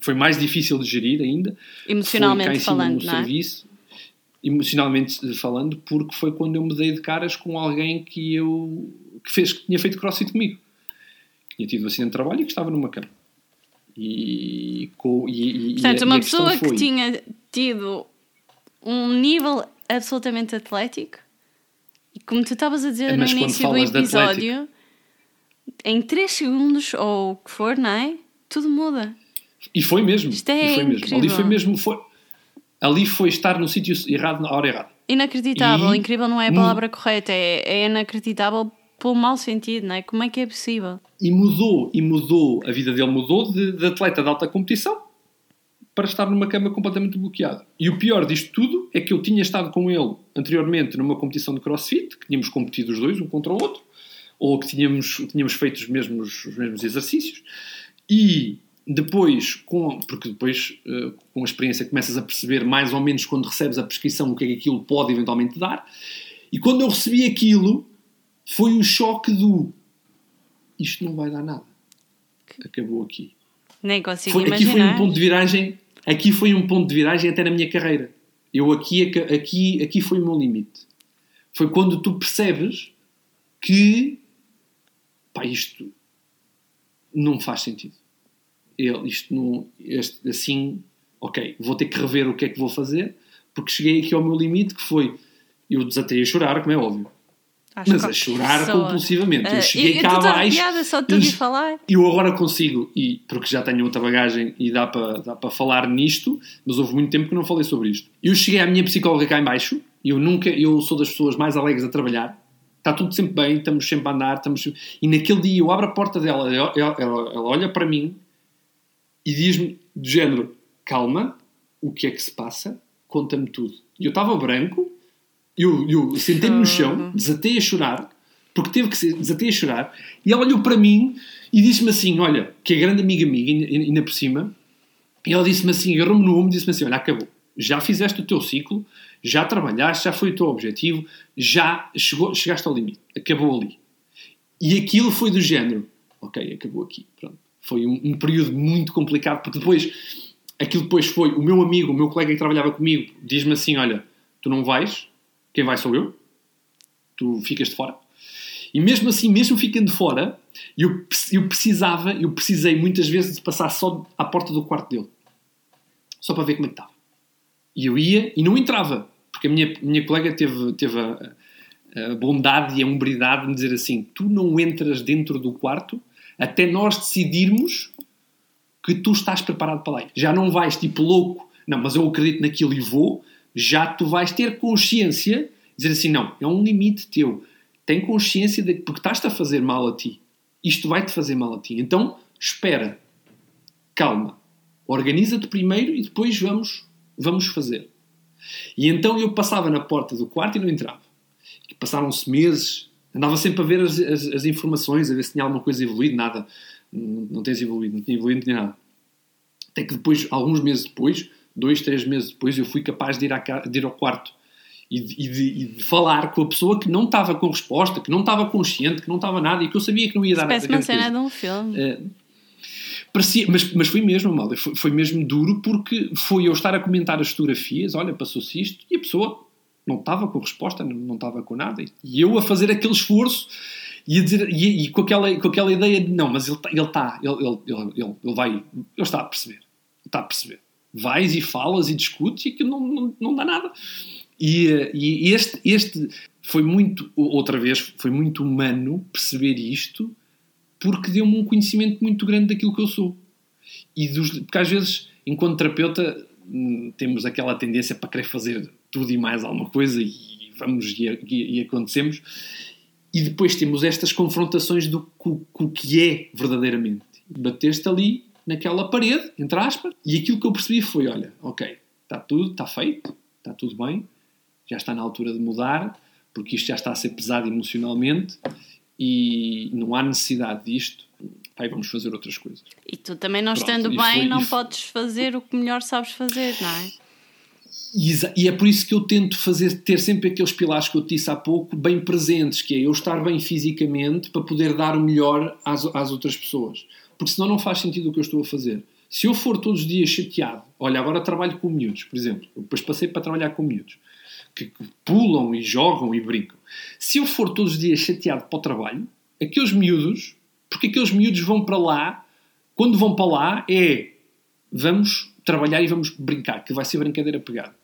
foi mais difícil de gerir ainda. Emocionalmente falando, não é? serviço, emocionalmente falando, porque foi quando eu me dei de caras com alguém que eu que fez que tinha feito crossfit comigo. Que tinha tido um acidente de trabalho e que estava numa cama. E, com, e, e- Portanto, e a- uma a pessoa que foi- tinha tido um nível absolutamente atlético, e como tu estavas a dizer É, no início do episódio, em 3 segundos ou o que for, não é? Tudo muda. E foi mesmo. Isto é e foi mesmo. Ali foi mesmo. Foi, ali foi estar no sítio errado na hora errada. Inacreditável, E- incrível não é a palavra correta, é, é inacreditável pelo mau sentido, não é? Como é que é possível? E mudou, e mudou, a vida dele mudou de, de atleta de alta competição para estar numa cama completamente bloqueado. E o pior disto tudo é que eu tinha estado com ele anteriormente numa competição de crossfit, que tínhamos competido os dois, um contra o outro, ou que tínhamos, tínhamos feito os mesmos, os mesmos exercícios, e depois, com, porque depois eh, com a experiência começas a perceber mais ou menos quando recebes a prescrição o que é que aquilo pode eventualmente dar, e quando eu recebi aquilo, foi o choque do isto não vai dar nada. Acabou aqui. Nem consigo Foi, aqui imaginar. foi um ponto de viragem. Aqui foi um ponto de viragem até na minha carreira. Eu aqui, aqui, aqui foi o meu limite. Foi quando tu percebes que pá, isto não faz sentido. Ele, isto não, este, assim, ok, vou ter que rever o que é que vou fazer, porque cheguei aqui ao meu limite que foi eu desatei a chorar, como é óbvio. Mas a chorar compulsivamente. Ah, eu cheguei eu cá abaixo. arrepiada só de te eu- ouvir falar. eu agora consigo, e porque já tenho outra bagagem e dá para dá para falar nisto, mas houve muito tempo que não falei sobre isto. Eu cheguei à minha psicóloga cá em baixo, eu nunca, eu sou das pessoas mais alegres a trabalhar, está tudo sempre bem, estamos sempre a andar, estamos sempre- e naquele dia eu abro a porta dela, ela, ela- ela- ela olha para mim e diz-me do género, calma, o que é que se passa? Conta-me tudo. E eu estava branco, eu, eu sentei-me no chão, desatei a chorar, porque teve que ser, desatei a chorar, e ela olhou para mim e disse-me assim: Olha, que é grande amiga minha, ainda, ainda por cima, e ela disse-me assim: agarrou-me no ombro e disse-me assim: Olha, acabou, já fizeste o teu ciclo, já trabalhaste, já foi o teu objetivo, já chegou, chegaste ao limite, acabou ali. E aquilo foi do género: Ok, acabou aqui, pronto. Foi um, um período muito complicado, porque depois, aquilo depois foi: o meu amigo, o meu colega que trabalhava comigo, diz-me assim: Olha, tu não vais, quem vai sou eu, tu ficas de fora. E mesmo assim, mesmo ficando de fora, eu, eu precisava, eu precisei muitas vezes de passar só à porta do quarto dele. Só para ver como é que estava. E eu ia e não entrava. Porque a minha, minha colega teve, teve a, a bondade e a umbridade de me dizer assim: tu não entras dentro do quarto até nós decidirmos que tu estás preparado para lá. Já não vais tipo louco, não, mas eu acredito naquilo e vou. Já tu vais ter consciência, dizer assim: não, é um limite teu. Tem consciência de porque estás-te a fazer mal a ti. Isto vai-te fazer mal a ti. Então, espera, calma, organiza-te primeiro e depois vamos, vamos fazer. E então eu passava na porta do quarto e não entrava. Passaram-se meses, andava sempre a ver as, as, as, informações, a ver se tinha alguma coisa evoluído, nada. Não, não tens evoluído, não tinha evoluído, não tinha nada. Até que depois, alguns meses depois, dois, três meses depois, eu fui capaz de ir, à, de ir ao quarto e de, e, de, e de, falar com a pessoa que não estava com resposta, que não estava consciente, que não estava nada e que eu sabia que não ia dar nada. Parece uma cena de um filme. Uh, parecia, mas, mas foi mesmo, mal, foi, foi mesmo duro porque foi eu estar a comentar as fotografias, olha, passou-se isto, e a pessoa não estava com resposta, não, estava com nada, e eu a fazer aquele esforço e, a dizer, e, e com, aquela, com aquela ideia de não, mas ele está, ele, está ele, ele, ele, ele, vai, ele está a perceber, está a perceber. Vais e falas e discutes e aquilo não, não, não dá nada. E, e este, este foi muito, outra vez, foi muito humano perceber isto, porque deu-me um conhecimento muito grande daquilo que eu sou. E dos, porque às vezes, enquanto terapeuta, hum, temos aquela tendência para querer fazer tudo e mais alguma coisa e vamos e, e, e acontecemos. E depois temos estas confrontações do com, o que é verdadeiramente. Bateste ali naquela parede, entre aspas, e aquilo que eu percebi foi: olha, ok, está tudo, está feito, está tudo bem, já está na altura de mudar, porque isto já está a ser pesado emocionalmente e não há necessidade disto. Pai, vamos fazer outras coisas. E tu também não Pronto, estando bem, foi, não podes fazer o que melhor sabes fazer, não é? E é por isso que eu tento fazer, ter sempre aqueles pilares que eu te disse há pouco bem presentes, que é eu estar bem fisicamente para poder dar o melhor às, às outras pessoas. Porque senão não faz sentido o que eu estou a fazer. Se eu for todos os dias chateado, olha, agora trabalho com miúdos, por exemplo, eu depois passei para trabalhar com miúdos, que pulam e jogam e brincam. Se eu for todos os dias chateado para o trabalho, aqueles miúdos, porque aqueles miúdos vão para lá, quando vão para lá é vamos trabalhar e vamos brincar, que vai ser brincadeira pegada.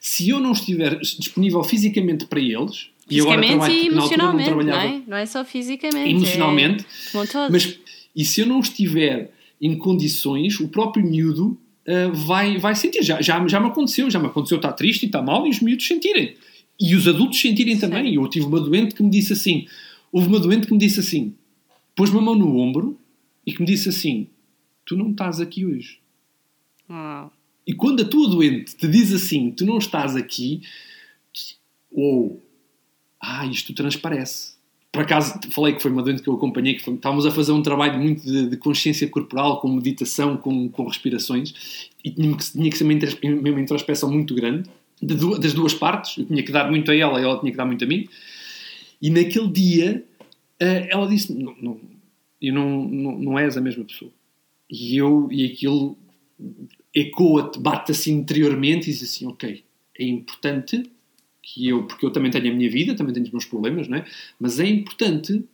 Se eu não estiver disponível fisicamente para eles, e agora trabalho, e emocionalmente, não, não, é? não é só fisicamente. Emocionalmente. É... Mas, e se eu não estiver em condições, o próprio miúdo uh, vai, vai sentir. Já, já, já me aconteceu, já me aconteceu estar triste e estar mal e os miúdos sentirem. E os adultos sentirem também. Eu tive uma doente que me disse assim: houve uma doente que me disse assim, pôs-me a mão no ombro e que me disse assim: Tu não estás aqui hoje. Uau. E quando a tua doente te diz assim: Tu não estás aqui, ou ah, isto transparece. Por acaso, falei que foi uma doente que eu acompanhei, que foi, estávamos a fazer um trabalho muito de, de consciência corporal, com meditação, com, com respirações, e tinha que, tinha que ser uma, uma introspeção muito grande das duas partes, eu tinha que dar muito a ela e ela tinha que dar muito a mim. E naquele dia eh, ela disse: não, não, eu não, não, não és a mesma pessoa. E eu, e aquilo ecoa-te, bate assim interiormente e diz assim: ok, é importante que eu, porque eu também tenho a minha vida, também tenho os meus problemas, não é? Mas é importante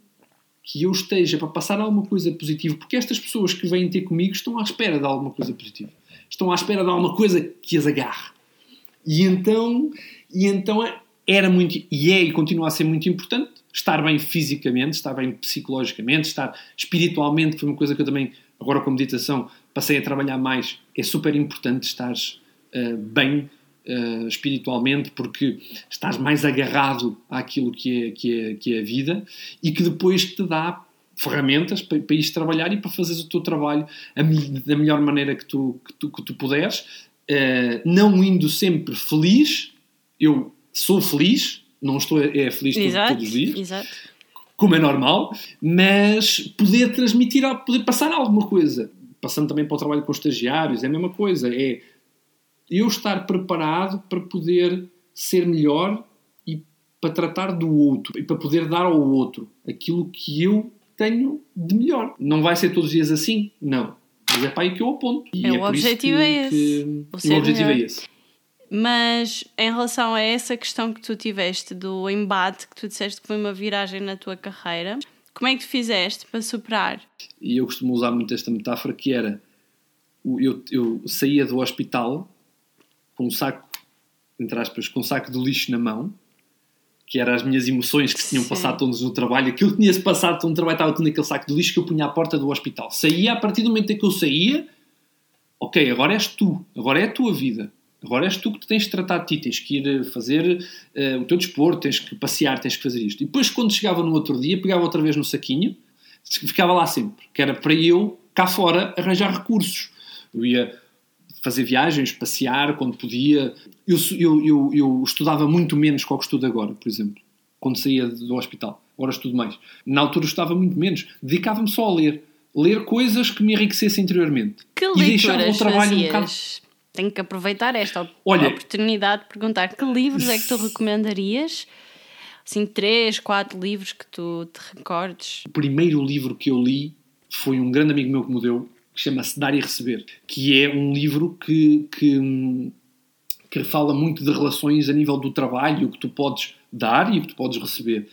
que eu esteja para passar alguma coisa positiva, porque estas pessoas que vêm ter comigo estão à espera de alguma coisa positiva. Estão à espera de alguma coisa que as agarre. E então, e então era muito, e é e continua a ser muito importante estar bem fisicamente, estar bem psicologicamente, estar espiritualmente, foi uma coisa que eu também, agora com meditação, passei a trabalhar mais. É super importante estar uh, bem uh, espiritualmente, porque estás mais agarrado àquilo que é, que, é, que é a vida e que depois te dá ferramentas para, para ir trabalhar e para fazeres o teu trabalho da melhor maneira que tu, que tu, que tu puderes, uh, não indo sempre feliz, eu sou feliz, não estou é feliz exato, todos os dias, exato. como é normal, mas poder transmitir, poder passar alguma coisa, passando também para o trabalho com os estagiários, é a mesma coisa, é eu estar preparado para poder ser melhor e para tratar do outro e para poder dar ao outro aquilo que eu tenho de melhor. Não vai ser todos os dias assim? Não. Mas é para aí que eu aponto. E é, é o objetivo que, é esse. Que, o, objetivo melhor. é esse. Mas em relação a essa questão que tu tiveste do embate, que tu disseste que foi uma viragem na tua carreira, como é que tu fizeste para superar? E eu costumo usar muito esta metáfora que era eu, eu saía do hospital com um saco entre aspas, com um saco de lixo na mão, que eram as minhas emoções que se tinham Sim. passado todas no trabalho, aquilo que tinha-se passado todo no trabalho estava tudo naquele saco de lixo que eu punha à porta do hospital. Saía, a partir do momento em que eu saía, ok, agora és tu, agora é a tua vida. Agora és tu que te tens de tratar de ti, tens que ir eh, fazer eh, o teu desporto, tens que passear, tens que fazer isto. E depois, quando chegava no outro dia, pegava outra vez no saquinho, ficava lá sempre, que era para eu, cá fora, arranjar recursos. Eu ia fazer viagens, passear quando podia. Eu, eu, eu, eu estudava muito menos que o que estudo agora, por exemplo, quando saía do hospital. Agora estudo mais. Na altura estudava muito menos. Dedicava-me só a ler. Ler coisas que me enriquecessem interiormente. Que e deixava o trabalho fazias? um bocado. Tenho que aproveitar esta Olha- oportunidade de perguntar que livros é que tu recomendarias? Assim, três, quatro livros que tu te recordes. O primeiro livro que eu li foi um grande amigo meu que me deu, que chama-se Dar e Receber, que é um livro que, que, que fala muito de relações a nível do trabalho, o que tu podes dar e o que tu podes receber.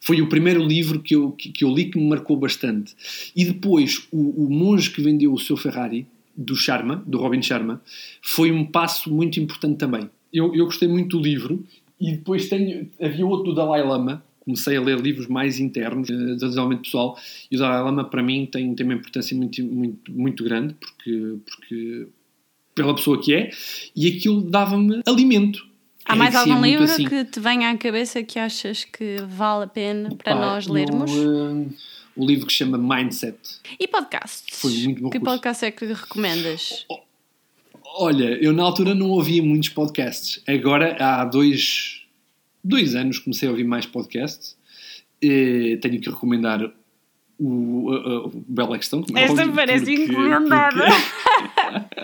Foi o primeiro livro que eu, que, que eu li que me marcou bastante. E depois, o, o monge que vendeu o seu Ferrari, do Sharma, do Robin Sharma, foi um passo muito importante também. Eu, eu gostei muito do livro e depois tenho, havia outro do Dalai Lama, comecei a ler livros mais internos eh, de desenvolvimento pessoal e o Dalai Lama para mim tem, tem uma importância muito, muito, muito grande porque, porque pela pessoa que é e aquilo dava-me alimento. Há mais Enriquecia algum muito livro assim. que te venha à cabeça que achas que vale a pena para nós lermos? no, eh, o livro que se chama Mindset. E podcasts? Foi muito bom que curso. podcast é que recomendas? Olha, eu na altura não ouvia muitos podcasts. Agora, há dois, dois anos, comecei a ouvir mais podcasts. Eh, tenho que recomendar o, a- a- Bela Questão. como Esta óbvio, parece porque- encomendada. porque-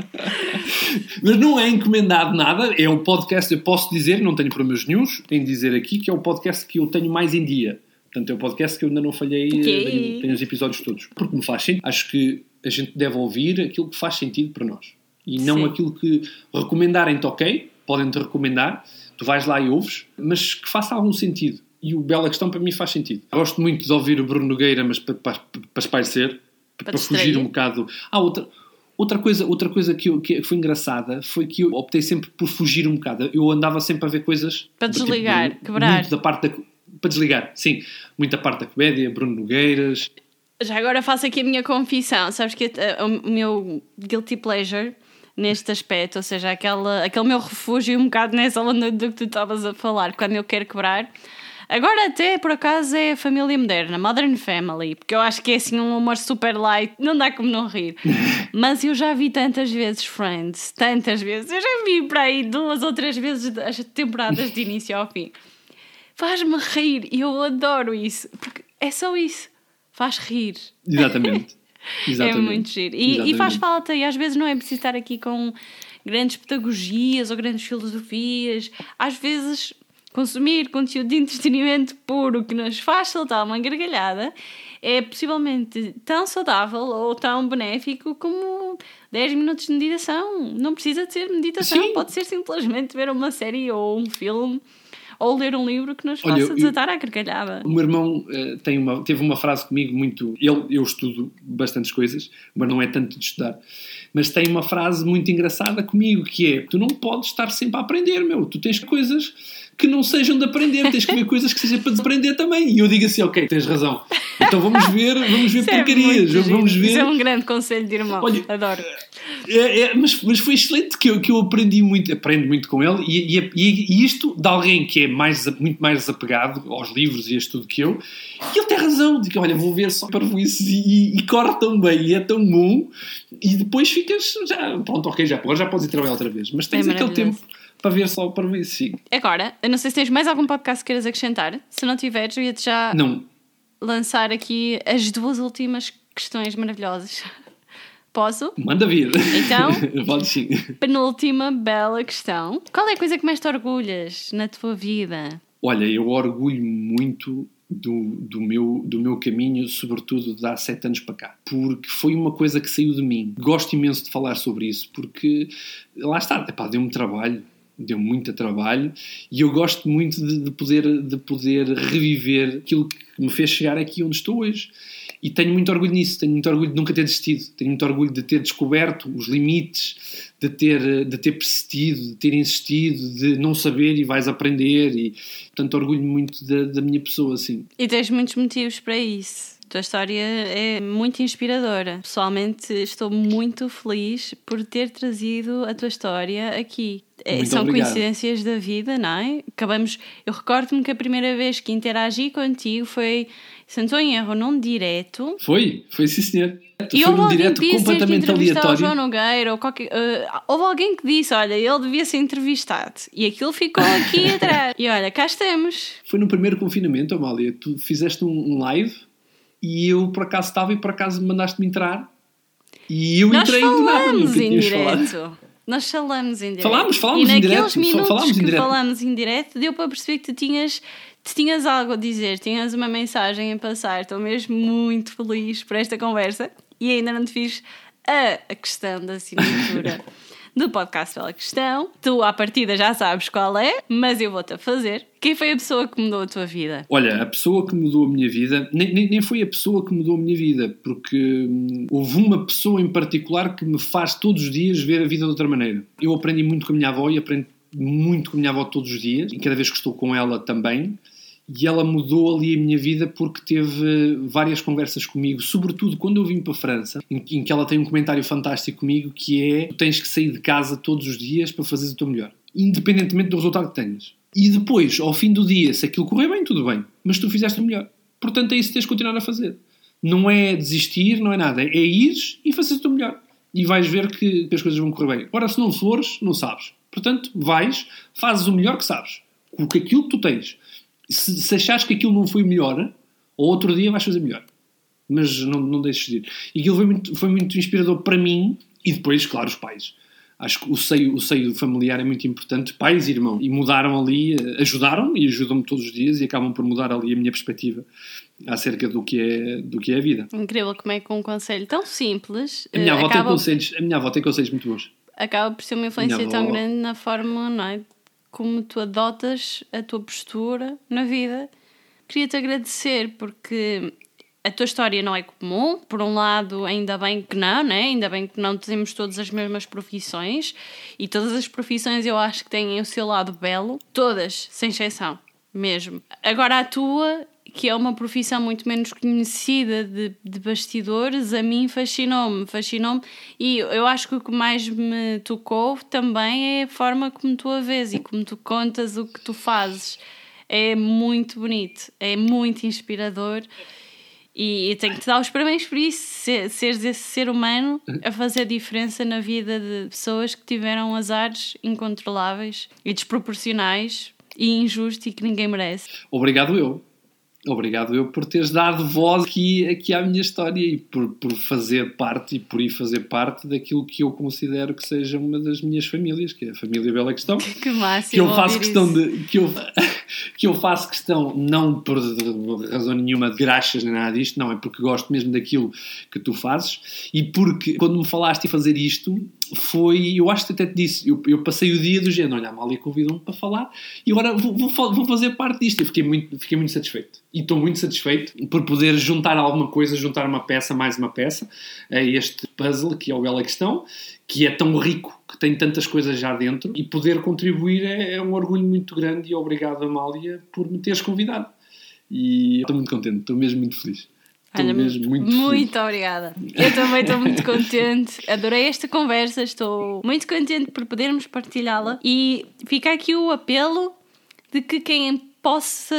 Mas não é encomendado nada. É o podcast, eu posso dizer, não tenho problemas nenhums em dizer aqui, que é o podcast que eu tenho mais em dia. Portanto, é o podcast que eu ainda não falhei, eh, Ok. tenho, tenho os episódios todos. Porque me faz sentido. Acho que a gente deve ouvir aquilo que faz sentido para nós. E não Sim. aquilo que recomendarem-te, ok, podem-te recomendar, tu vais lá e ouves, mas que faça algum sentido. E o Bela Questão para mim faz sentido. Gosto muito de ouvir o Bruno Nogueira, mas para, para, para espairecer, para, distrair. fugir um bocado. Ah, outra, outra coisa, outra coisa que, eu- que foi engraçada foi que eu optei sempre por fugir um bocado. Eu andava sempre a ver coisas Para do desligar, tipo, quebrar. Muito da parte da, para desligar, sim. Muita parte da comédia, Bruno Nogueiras. Já agora faço aqui a minha confissão. Sabes que eh, o meu guilty pleasure neste aspecto, ou seja, aquela, aquele meu refúgio um bocado nessa onda do que tu estavas a falar, quando eu quero quebrar. Agora até por acaso é a família moderna, Modern Family, porque eu acho que é assim um humor super light, não dá como não rir. Mas eu já vi tantas vezes Friends, tantas vezes, eu já vi para aí duas ou três vezes as temporadas de início ao fim. Faz-me rir e eu adoro isso, porque é só isso, faz rir. Exatamente. Exatamente. É muito giro. E, e faz falta, e às vezes não é preciso estar aqui com grandes pedagogias ou grandes filosofias. Às vezes, consumir conteúdo de entretenimento puro que nos faz soltar uma gargalhada é possivelmente tão saudável ou tão benéfico como 10 minutos de meditação. Não precisa de ser meditação, Sim. pode ser simplesmente ver uma série ou um filme ou ler um livro que nos Olha, faça eu- desatar à gargalhada. O meu irmão eh, tem uma, teve uma frase comigo muito. Ele, eu estudo bastantes coisas, mas não é tanto de estudar. Mas tem uma frase muito engraçada comigo que é: tu não podes estar sempre a aprender, meu. Tu tens coisas que não sejam de aprender, tens que ver coisas que sejam para desaprender também. E eu digo assim: ok, tens razão. Então vamos ver, vamos ver Isso é porcarias, muito vamos ver. Isso é um grande conselho de irmão. Olha, Adoro. É, é, mas, mas foi excelente que eu, que eu aprendi muito, aprendo muito com ele e, e- e- isto de alguém que é mais, muito mais desapegado aos livros e a estudo que eu, e ele tem razão, de que olha, vou ver só para isso e, e, corre tão bem e é tão bom e depois ficas já, pronto, ok, já, agora já podes ir trabalhar outra vez, mas tens É aquele tempo para ver só para isso, sim. Agora, eu não sei se tens mais algum podcast que queiras acrescentar. Se não tiveres, eu ia-te já Não, lançar aqui as duas últimas questões maravilhosas. Posso? manda vir. Então? Pode sim. Penúltima bela questão. Qual é a coisa que mais te orgulhas na tua vida? Olha, eu orgulho muito do, do, meu, do meu caminho, sobretudo de há sete anos para cá, porque foi uma coisa que saiu de mim. Gosto imenso de falar sobre isso, porque lá está, epá, deu-me trabalho, deu muito trabalho, e eu gosto muito de, de poder, de poder reviver aquilo que me fez chegar aqui onde estou hoje. E tenho muito orgulho nisso, tenho muito orgulho de nunca ter desistido, tenho muito orgulho de ter descoberto os limites, de ter, de ter persistido, de ter insistido, de não saber e vais aprender. E, portanto, orgulho muito da, da minha pessoa, assim. E tens muitos motivos para isso. A tua história é muito inspiradora. Pessoalmente, estou muito feliz por ter trazido a tua história aqui. É, Muito São obrigado. coincidências da vida, não é? Acabamos. Eu recordo-me que a primeira vez que interagi contigo foi, se não estou em erro, num direto. Foi, foi sim, senhor. E foi alguém direto que disse ter completamente o aleatório. João Nogueira ou qualquer. eh, houve alguém que disse: olha, ele devia ser entrevistado. E aquilo ficou aqui atrás. E olha, cá estamos. Foi no primeiro confinamento, Amália. Tu fizeste um, um live e eu por acaso estava e por acaso mandaste-me entrar. E eu Nós entrei do nada, nunca em direto. Nós falamos em direto. Falámos, falámos e em naqueles direto, fa- minutos falámos que falámos em direto, deu para perceber que tu tinhas, tu tinhas algo a dizer, tinhas uma mensagem a passar. Estou mesmo muito feliz por esta conversa e ainda não te fiz a questão da assinatura do podcast pela questão. Tu, à partida, já sabes qual é, mas eu vou-te a fazer. Quem foi a pessoa que mudou a tua vida? Olha, a pessoa que mudou a minha vida, nem, nem, nem foi a pessoa que mudou a minha vida, porque hum, houve uma pessoa em particular que me faz todos os dias ver a vida de outra maneira. Eu aprendi muito com a minha avó e aprendo muito com a minha avó todos os dias, e cada vez que estou com ela também. E ela mudou ali a minha vida porque teve várias conversas comigo, sobretudo quando eu vim para a França, em, em que ela tem um comentário fantástico comigo que é: tu tens que sair de casa todos os dias para fazeres o teu melhor, independentemente do resultado que tenhas. E depois, ao fim do dia, se aquilo correr bem, tudo bem, mas tu fizeste o melhor. Portanto, é isso que tens de continuar a fazer. Não é desistir, não é nada, é ir e fazer o teu melhor. E vais ver que, que as coisas vão correr bem. Ora, se não fores, não sabes. Portanto, vais, fazes o melhor que sabes, com aquilo que tu tens se, se achares que aquilo não foi melhor, ou outro dia vais fazer melhor. Mas não, não deixes de ir. E aquilo foi muito, foi muito inspirador para mim e depois, claro, os pais. Acho que o seio, o seio familiar é muito importante, pais e irmãos. E mudaram ali, eh, ajudaram e ajudam-me todos os dias e acabam por mudar ali a minha perspectiva acerca do que é, do que é a vida. Incrível como é que um conselho tão simples A minha, eh, avó tem acaba, conselhos, a minha avó tem conselhos muito bons. acaba por ser uma influência Minha tão avó- grande na forma não é, como tu adotas a tua postura na vida. Queria-te agradecer porque a tua história não é comum. Por um lado, ainda bem que não, né? ainda bem que não temos todas as mesmas profissões e todas as profissões eu acho que têm o seu lado belo, todas, sem exceção, mesmo. Agora a tua que é uma profissão muito menos conhecida de, de bastidores, a mim fascinou-me, fascinou-me e eu acho que o que mais me tocou também é a forma como tu a vês e como tu contas o que tu fazes. É muito bonito, é muito inspirador e eu tenho que te dar os parabéns por isso, ser- seres esse ser humano a fazer diferença na vida de pessoas que tiveram azares incontroláveis e desproporcionais e injustos e que ninguém merece. Obrigado eu. Obrigado eu por teres dado voz aqui, aqui à minha história e por, por fazer parte e por ir fazer parte daquilo que eu considero que seja uma das minhas famílias, que é a família Bela Questão. Que máximo. que eu faço questão isso. de que eu, que eu faço questão não por razão nenhuma de graxas nem nada disto, não é porque gosto mesmo daquilo que tu fazes e porque quando me falaste em fazer isto foi, eu acho que até te disse, eu, eu passei o dia do género, olha, a Amália convidou-me para falar e agora vou, vou, vou fazer parte disto. Eu fiquei muito, fiquei muito satisfeito e estou muito satisfeito por poder juntar alguma coisa, juntar uma peça, mais uma peça a este puzzle que é o Bela Questão, que é tão rico, que tem tantas coisas já dentro e poder contribuir é, é um orgulho muito grande e obrigado, Amália, por me teres convidado. E estou muito contente, estou mesmo muito feliz. Mesmo muito, muito obrigada. Eu também estou muito contente. Adorei esta conversa. Estou muito contente por podermos partilhá-la. E fica aqui o apelo de que quem possa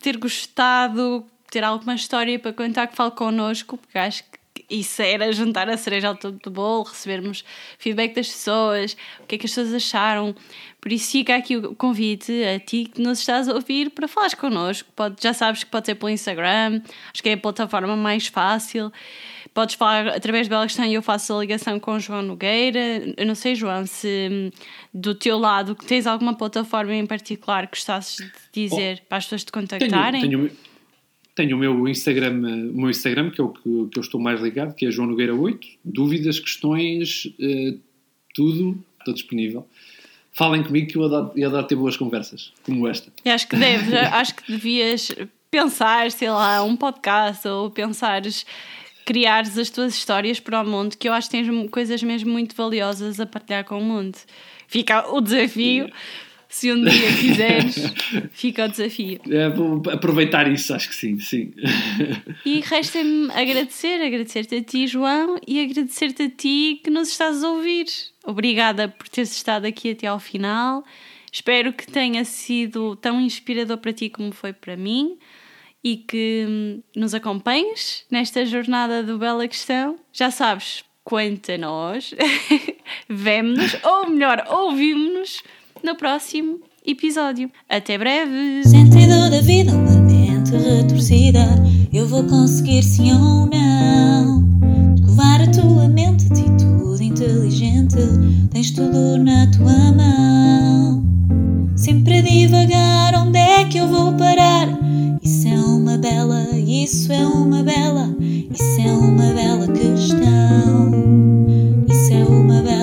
ter gostado, ter alguma história para contar, que fale connosco, porque acho que isso era juntar a cereja ao topo do bolo, recebermos feedback das pessoas, o que é que as pessoas acharam. Por isso fica aqui o convite a ti que nos estás a ouvir para falares connosco. Pode, já sabes que pode ser pelo Instagram, acho que é a plataforma mais fácil. Podes falar através de Bela Questão e eu faço a ligação com o João Nogueira. Eu não sei, João, se do teu lado tens alguma plataforma em particular que gostasses de dizer para as pessoas te contactarem. tenho, tenho o meu Instagram, o meu Instagram, que é o que, que eu estou mais ligado, que é João Nogueira 8. Dúvidas, questões, eh, tudo, estou disponível. Falem comigo que eu adoro, eu adoro ter boas conversas, como esta. Acho que deves, acho que devias pensar, sei lá, um podcast ou pensares criares as tuas histórias para o mundo, que eu acho que tens coisas mesmo muito valiosas a partilhar com o mundo. Fica o desafio. Se um dia quiseres, fica o desafio. É, vou aproveitar isso, acho que sim, sim. E resta-me agradecer, agradecer-te a ti, João, e agradecer-te a ti que nos estás a ouvir. Obrigada por teres estado aqui até ao final. Espero que tenha sido tão inspirador para ti como foi para mim e que hum, nos acompanhes nesta jornada do Bela Questão. Já sabes, quanto a nós, vemo-nos, ou melhor, ouvimos-nos no próximo episódio. Até breve! Sentido da vida, uma mente retorcida. Eu vou conseguir sim ou não. Escovar a tua mente, atitude inteligente. Tens tudo na tua mão. Sempre a divagar, onde é que eu vou parar? Isso é uma bela, isso é uma bela, isso é uma bela questão. Isso é uma bela.